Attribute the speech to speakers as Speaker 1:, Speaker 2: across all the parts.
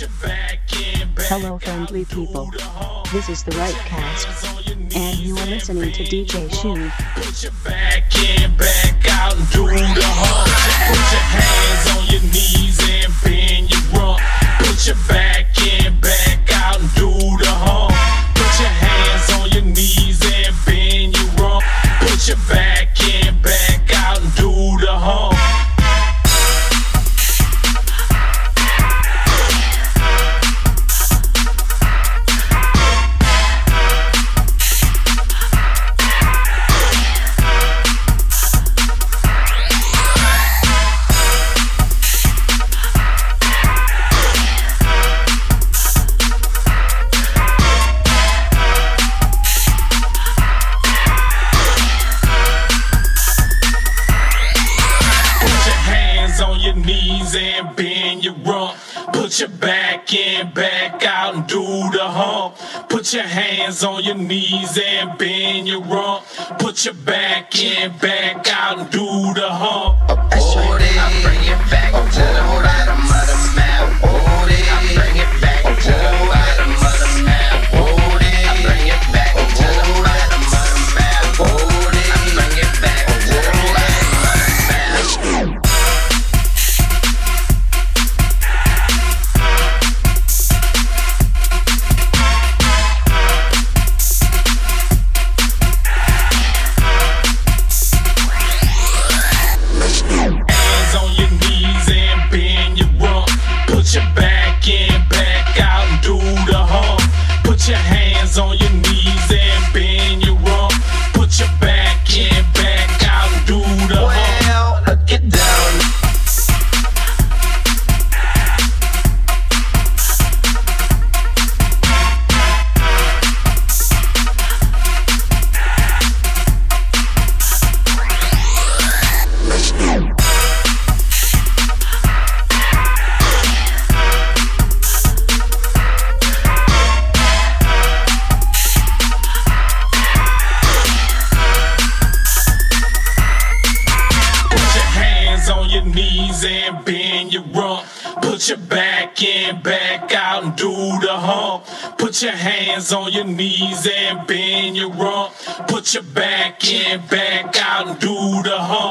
Speaker 1: Hello, friendly people. This is the right cast, and you are listening to DJ Shu.
Speaker 2: Put your back in, back out, and do the hump. Put your hands on your knees and bend your rump. Put your back in, back out, and do the hump. Put your hands on your knees and bend your rump. Put your back hands on your knees and bend your rump. Put your back in, back out, and do the hump. your knees and bend your rump. Put your back in, back out, and do the hump.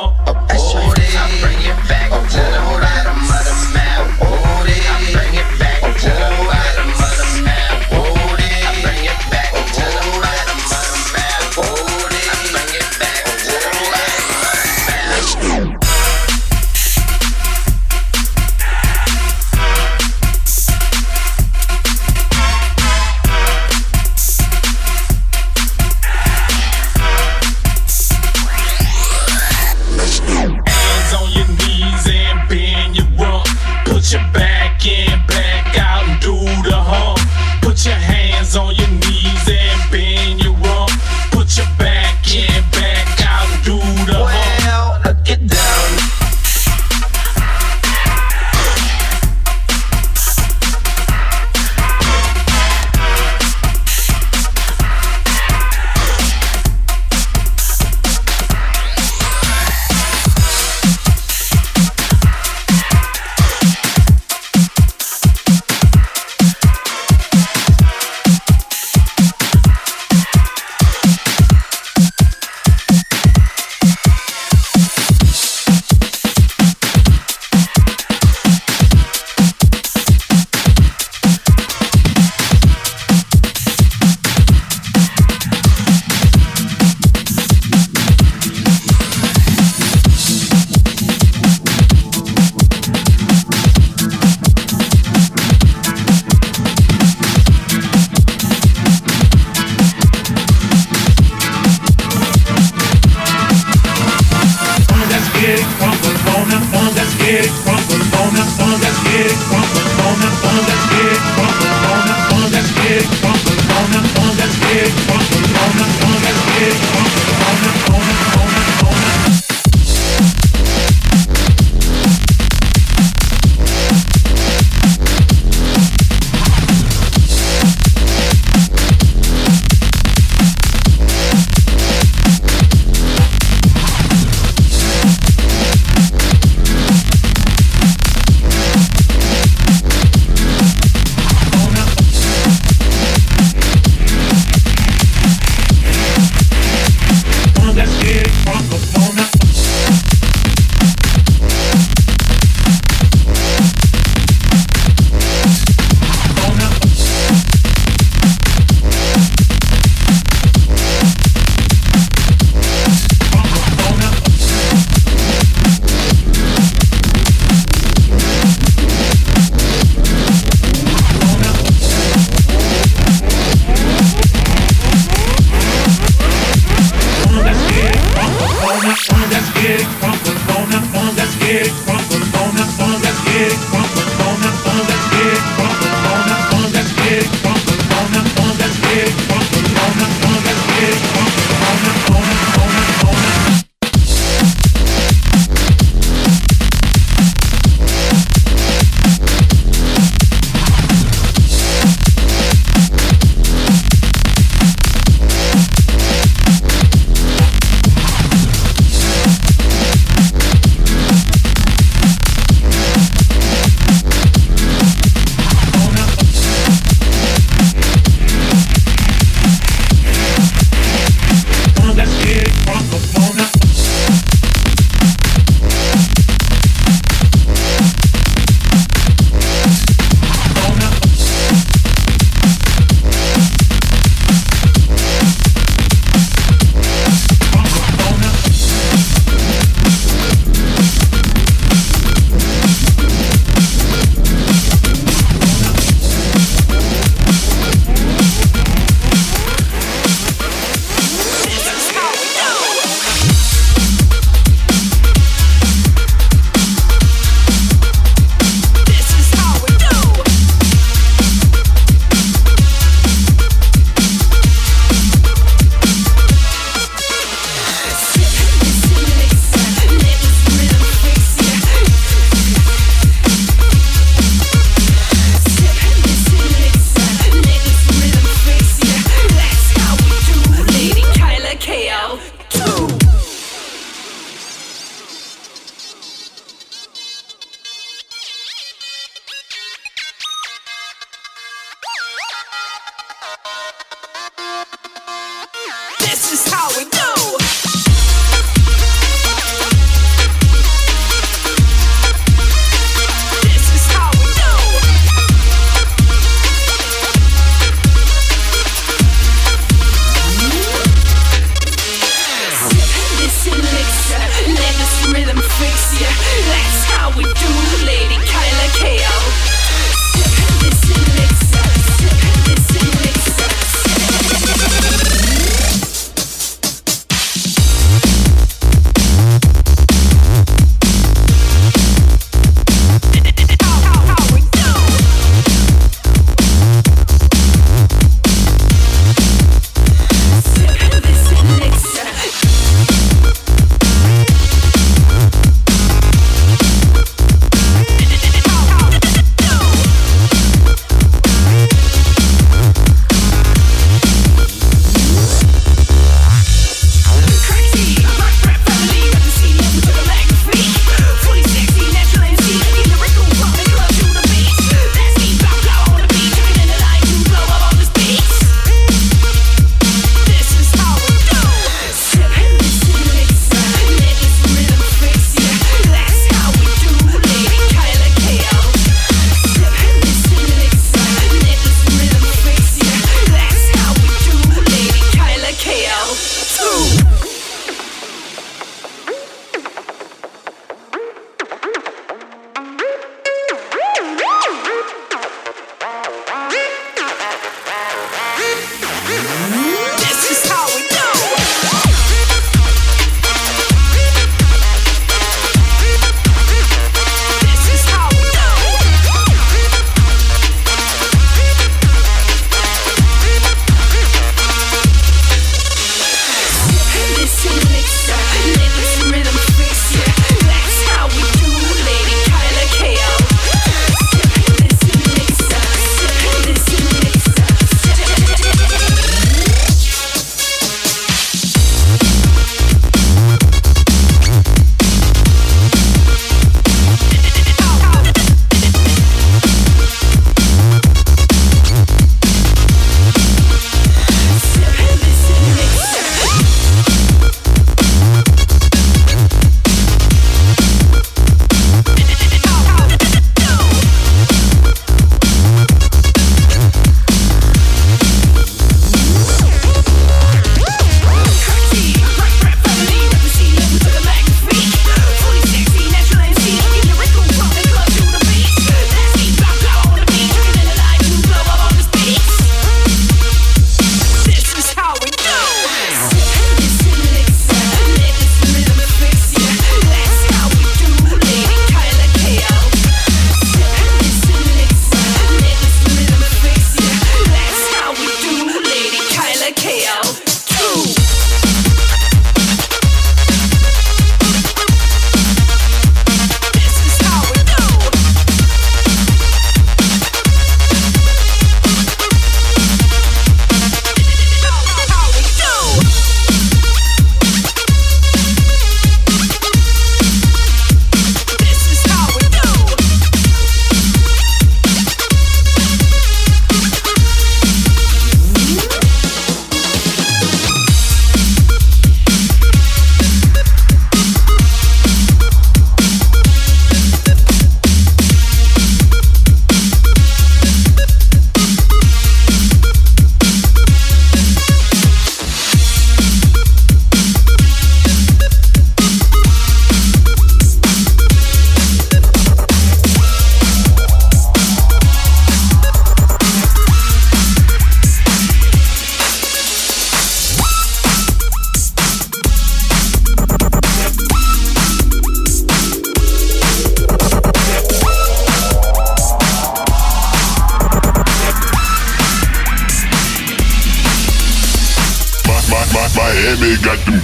Speaker 3: Miami got them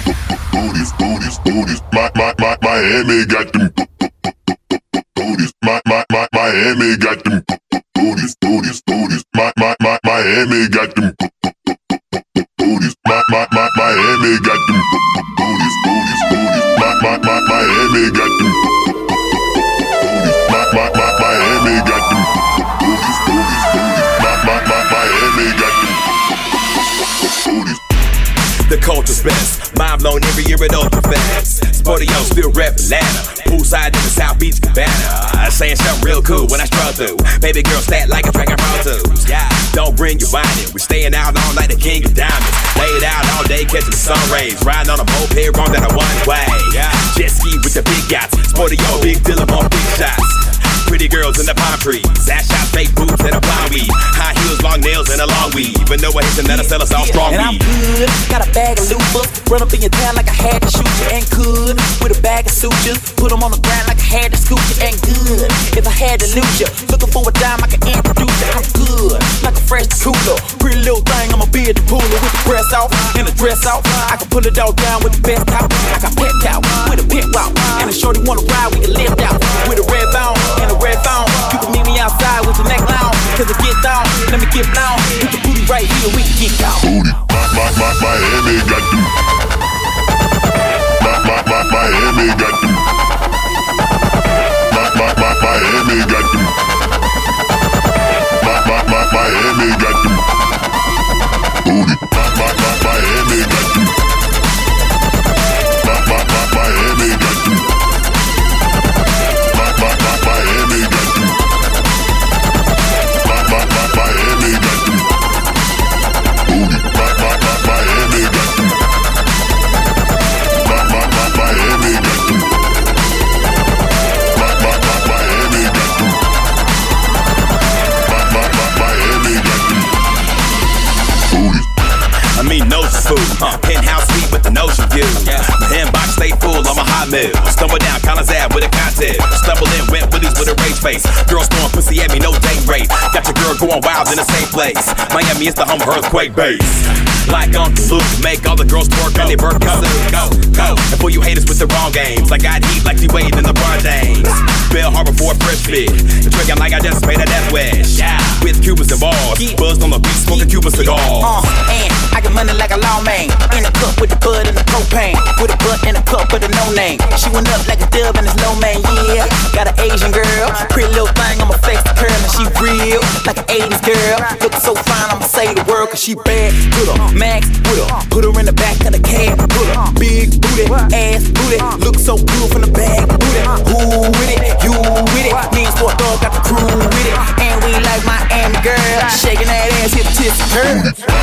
Speaker 3: booties, booties, booties. My, my, my, Miami got them booties. My, my, my, Miami got them booties, booties, booties. My, my, my, Miami got them booties. My, my, my, Miami got them booties, booties, booties. My, my, my, Miami got them booties. My, my, my, Miami got them booties, booties, booties. My, my, my, Miami got
Speaker 4: The culture's best. Mind blown every year at Ultra Fest. Sportio still rep Atlanta. Poolside in the South Beach Cabana. Saying something real cool when I stroll through. Baby girl stat like a dragon pro tools. Yeah, don't bring your in. We staying out all night, the king of diamonds. Laid out all day, catching the sun rays. Riding on a moped, wrong that a one way. Yeah, jet ski with the big guys, yachts. Sportio, big deal, on big shots. Pretty girls in the palm trees. Ass shots, fake boots, and a blonde weed. High heels, long nails, and a long weave. But no one hits and that'll sell us all strong
Speaker 5: And I'm good, got a bag of loopers. Run up in your town like I had to shoot you. And good, with a bag of sutures. Put them on the ground like I had to scoop you. And good, if I had to lose you. Looking for a dime, I can introduce you. I'm good, like a fresh cooler. Pretty little thing, I'ma be at the pooler with the press off and the dress off. I can pull it all down with the best out. I got pet out with a pit walk. And a shorty wanna ride, we can lift out. With a red bone and a red phone. You can meet me outside with your neck long. Cause it get down, let me get down. Put the booty right here, we can get down.
Speaker 3: booty. My, my, my, Miami got them. My, my, my, Miami got them. My, my, my, Miami got them. My, my, my, Miami got them. Booty. My, my, my, Miami got them. My, my, my, Miami got them.
Speaker 4: The view. My inbox stay full on my hot meal. Stumble down Collins Ave with a cocktail. Stumble in Wet Willie's with a rage face. Girls throwing pussy at me, no date rate. Got your girl going wild in the same place. Miami is the home of earthquake bass. Like Uncle Luke, make all the girls twerk on their birthday suit. Go, go. And for you haters with the wrong games, like I heat like D-Wade in the Bar James. Bal Harbour for a fresh fit. Drinking like I just made a death wish. Yeah. With Cubans involved. Buzzed on the beat, smoking Cuban cigars.
Speaker 5: Uh, and I get money like a lawman. In a cup with the bud and the propane. With a butt and a cup with a no name. She went up like a dub and it's no man, yeah. Got an Asian girl, pretty little thing, I'ma flex the curl and she real. Like an 80s girl, look so fine, I'ma say the word cause she bad. Put her max with her, put her in the back of the cab. Put her big booty, ass booty, look so good from the back. Booty, who with it? You with it? Me and Sport Dog got the crew with it. And we like Miami girl, shaking that ass, the tits, turn.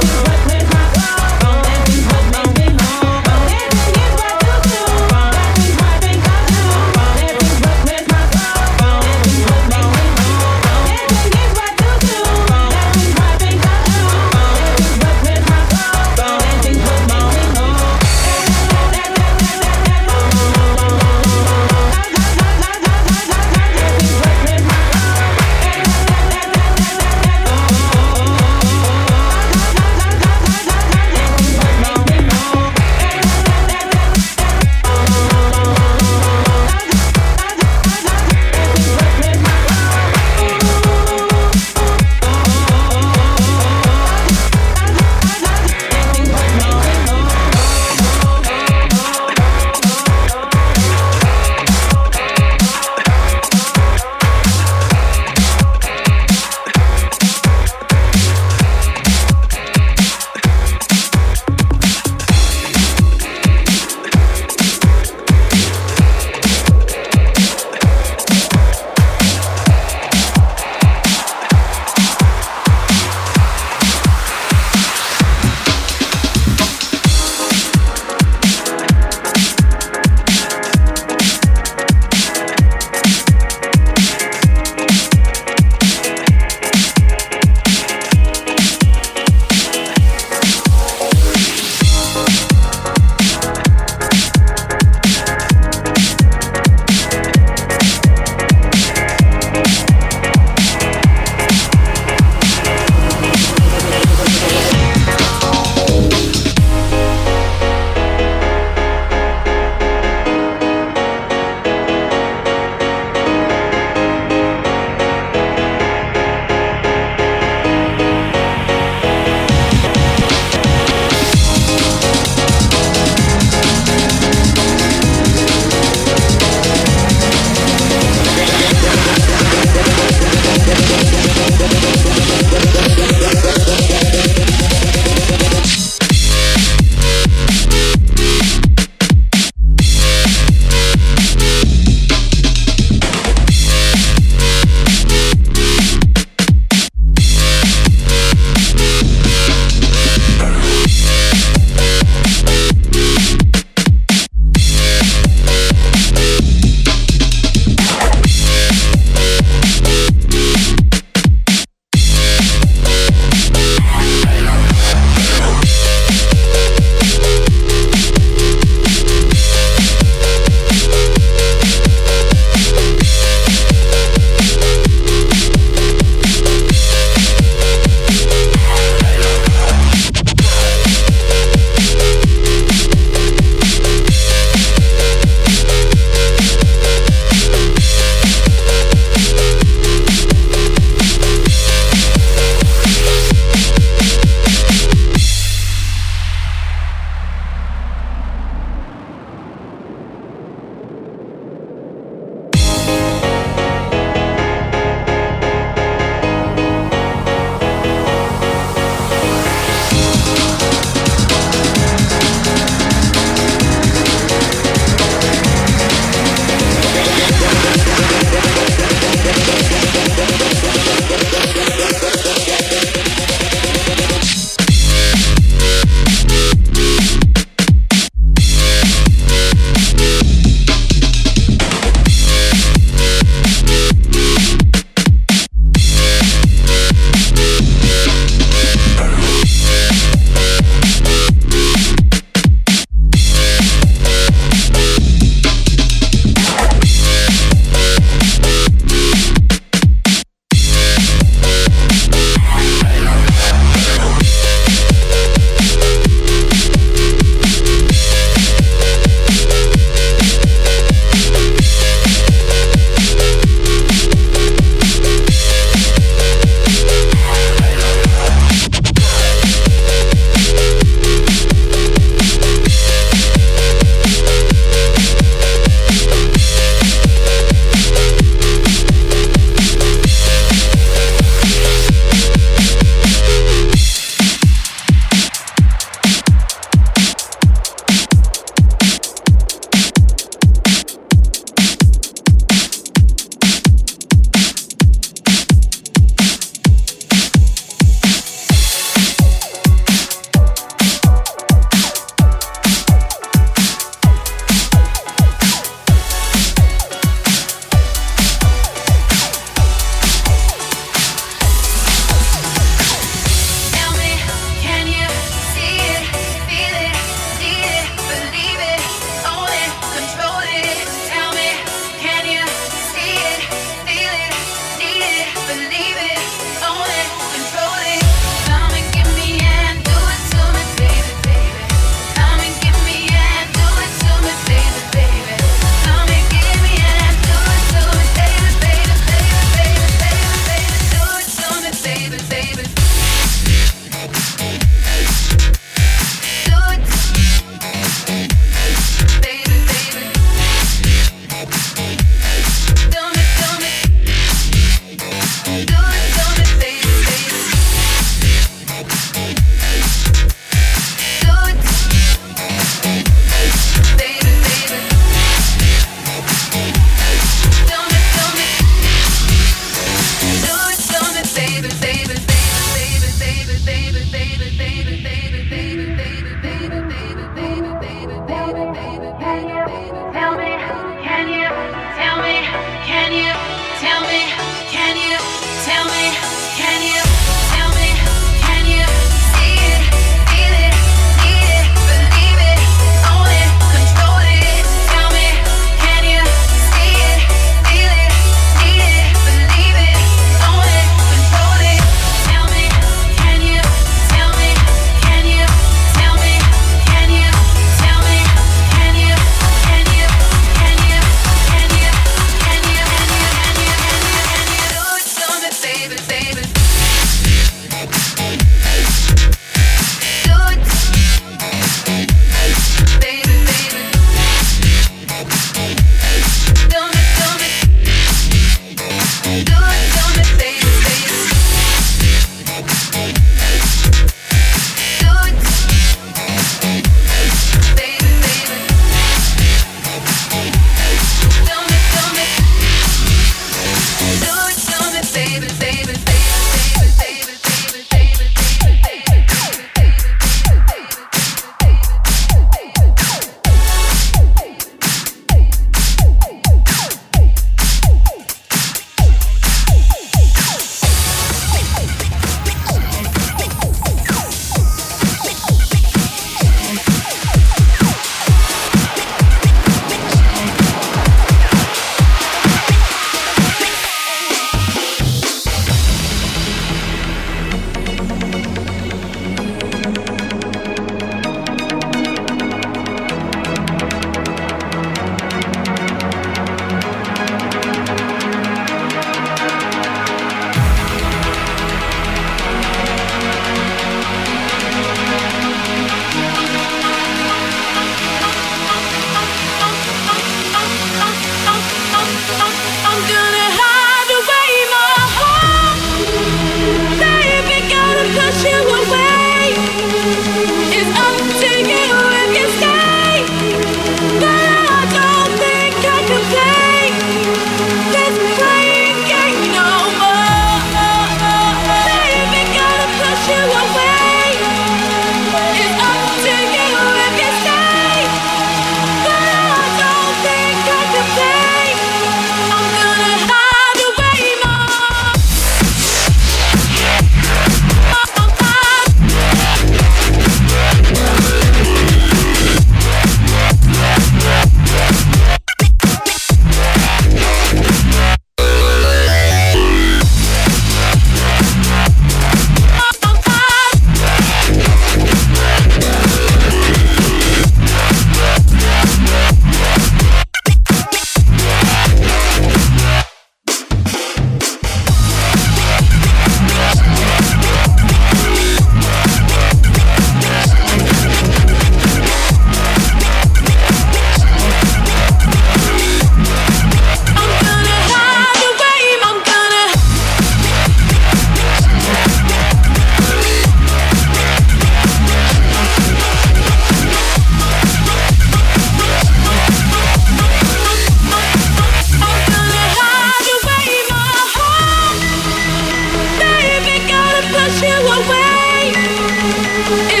Speaker 6: It.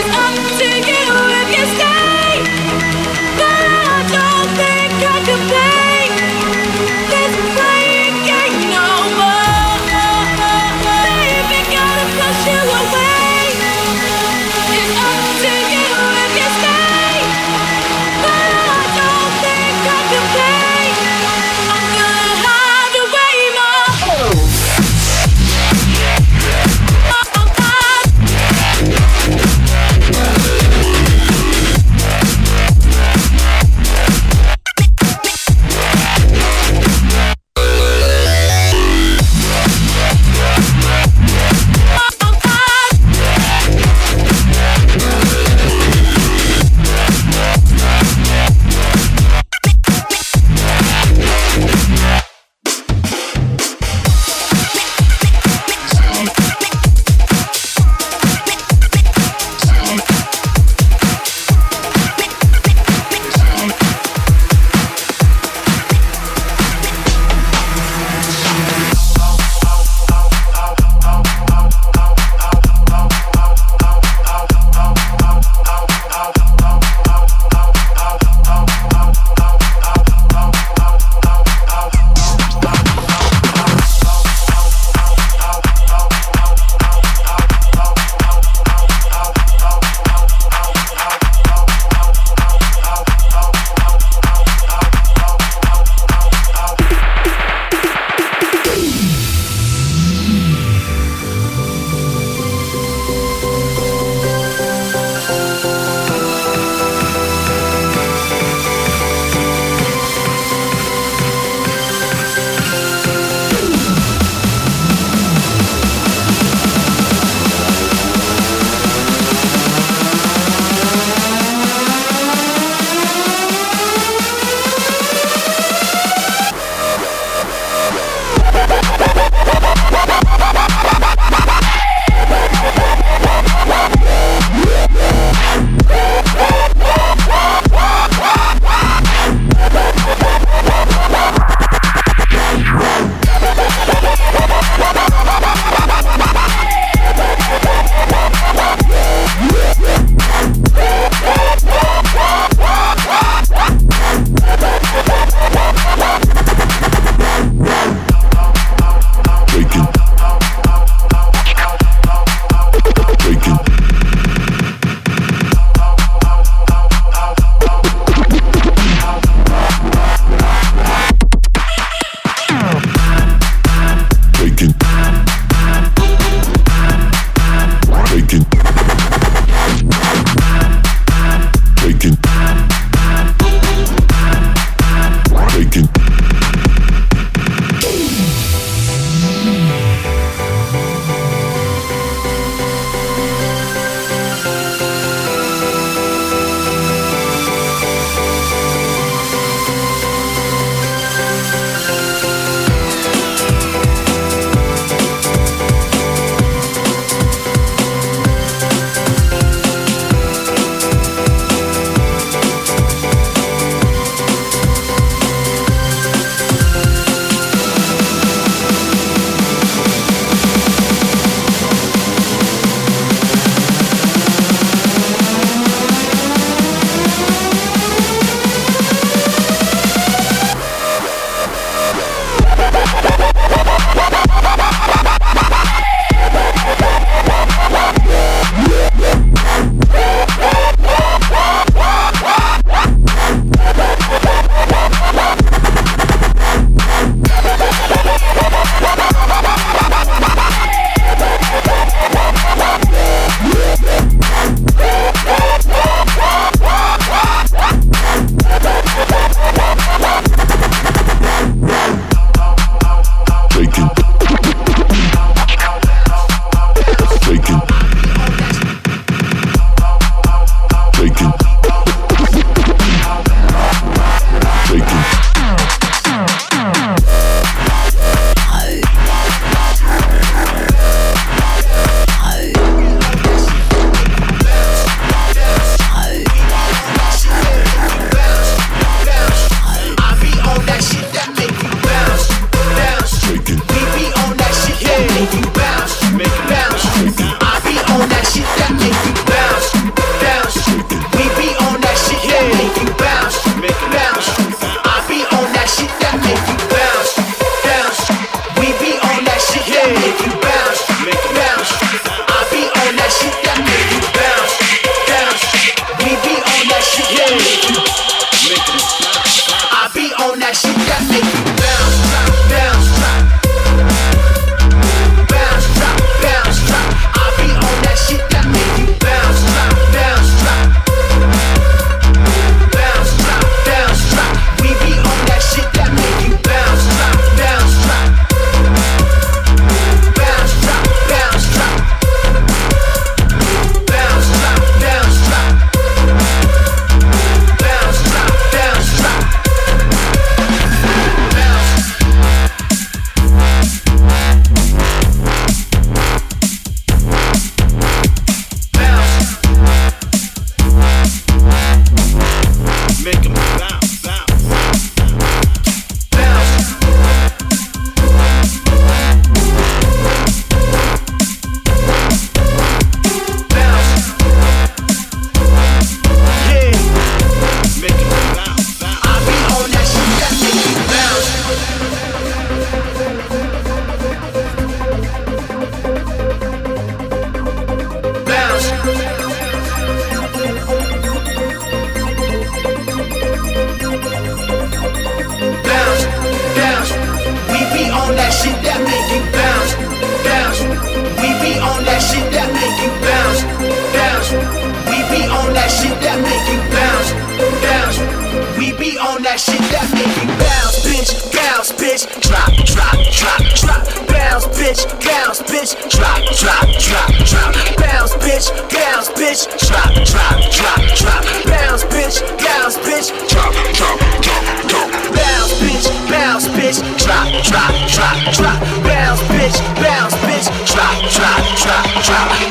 Speaker 6: bitch, drop, drop, drop, drop. Bounce, bitch, bounce, bitch, drop, drop, drop, drop. Bounce, bitch, bounce, bitch, drop, drop, drop, drop. Bounce, bitch, bounce, bitch, drop, drop, drop, drop. Bounce, bitch, bounce, bitch, drop, drop, drop, drop.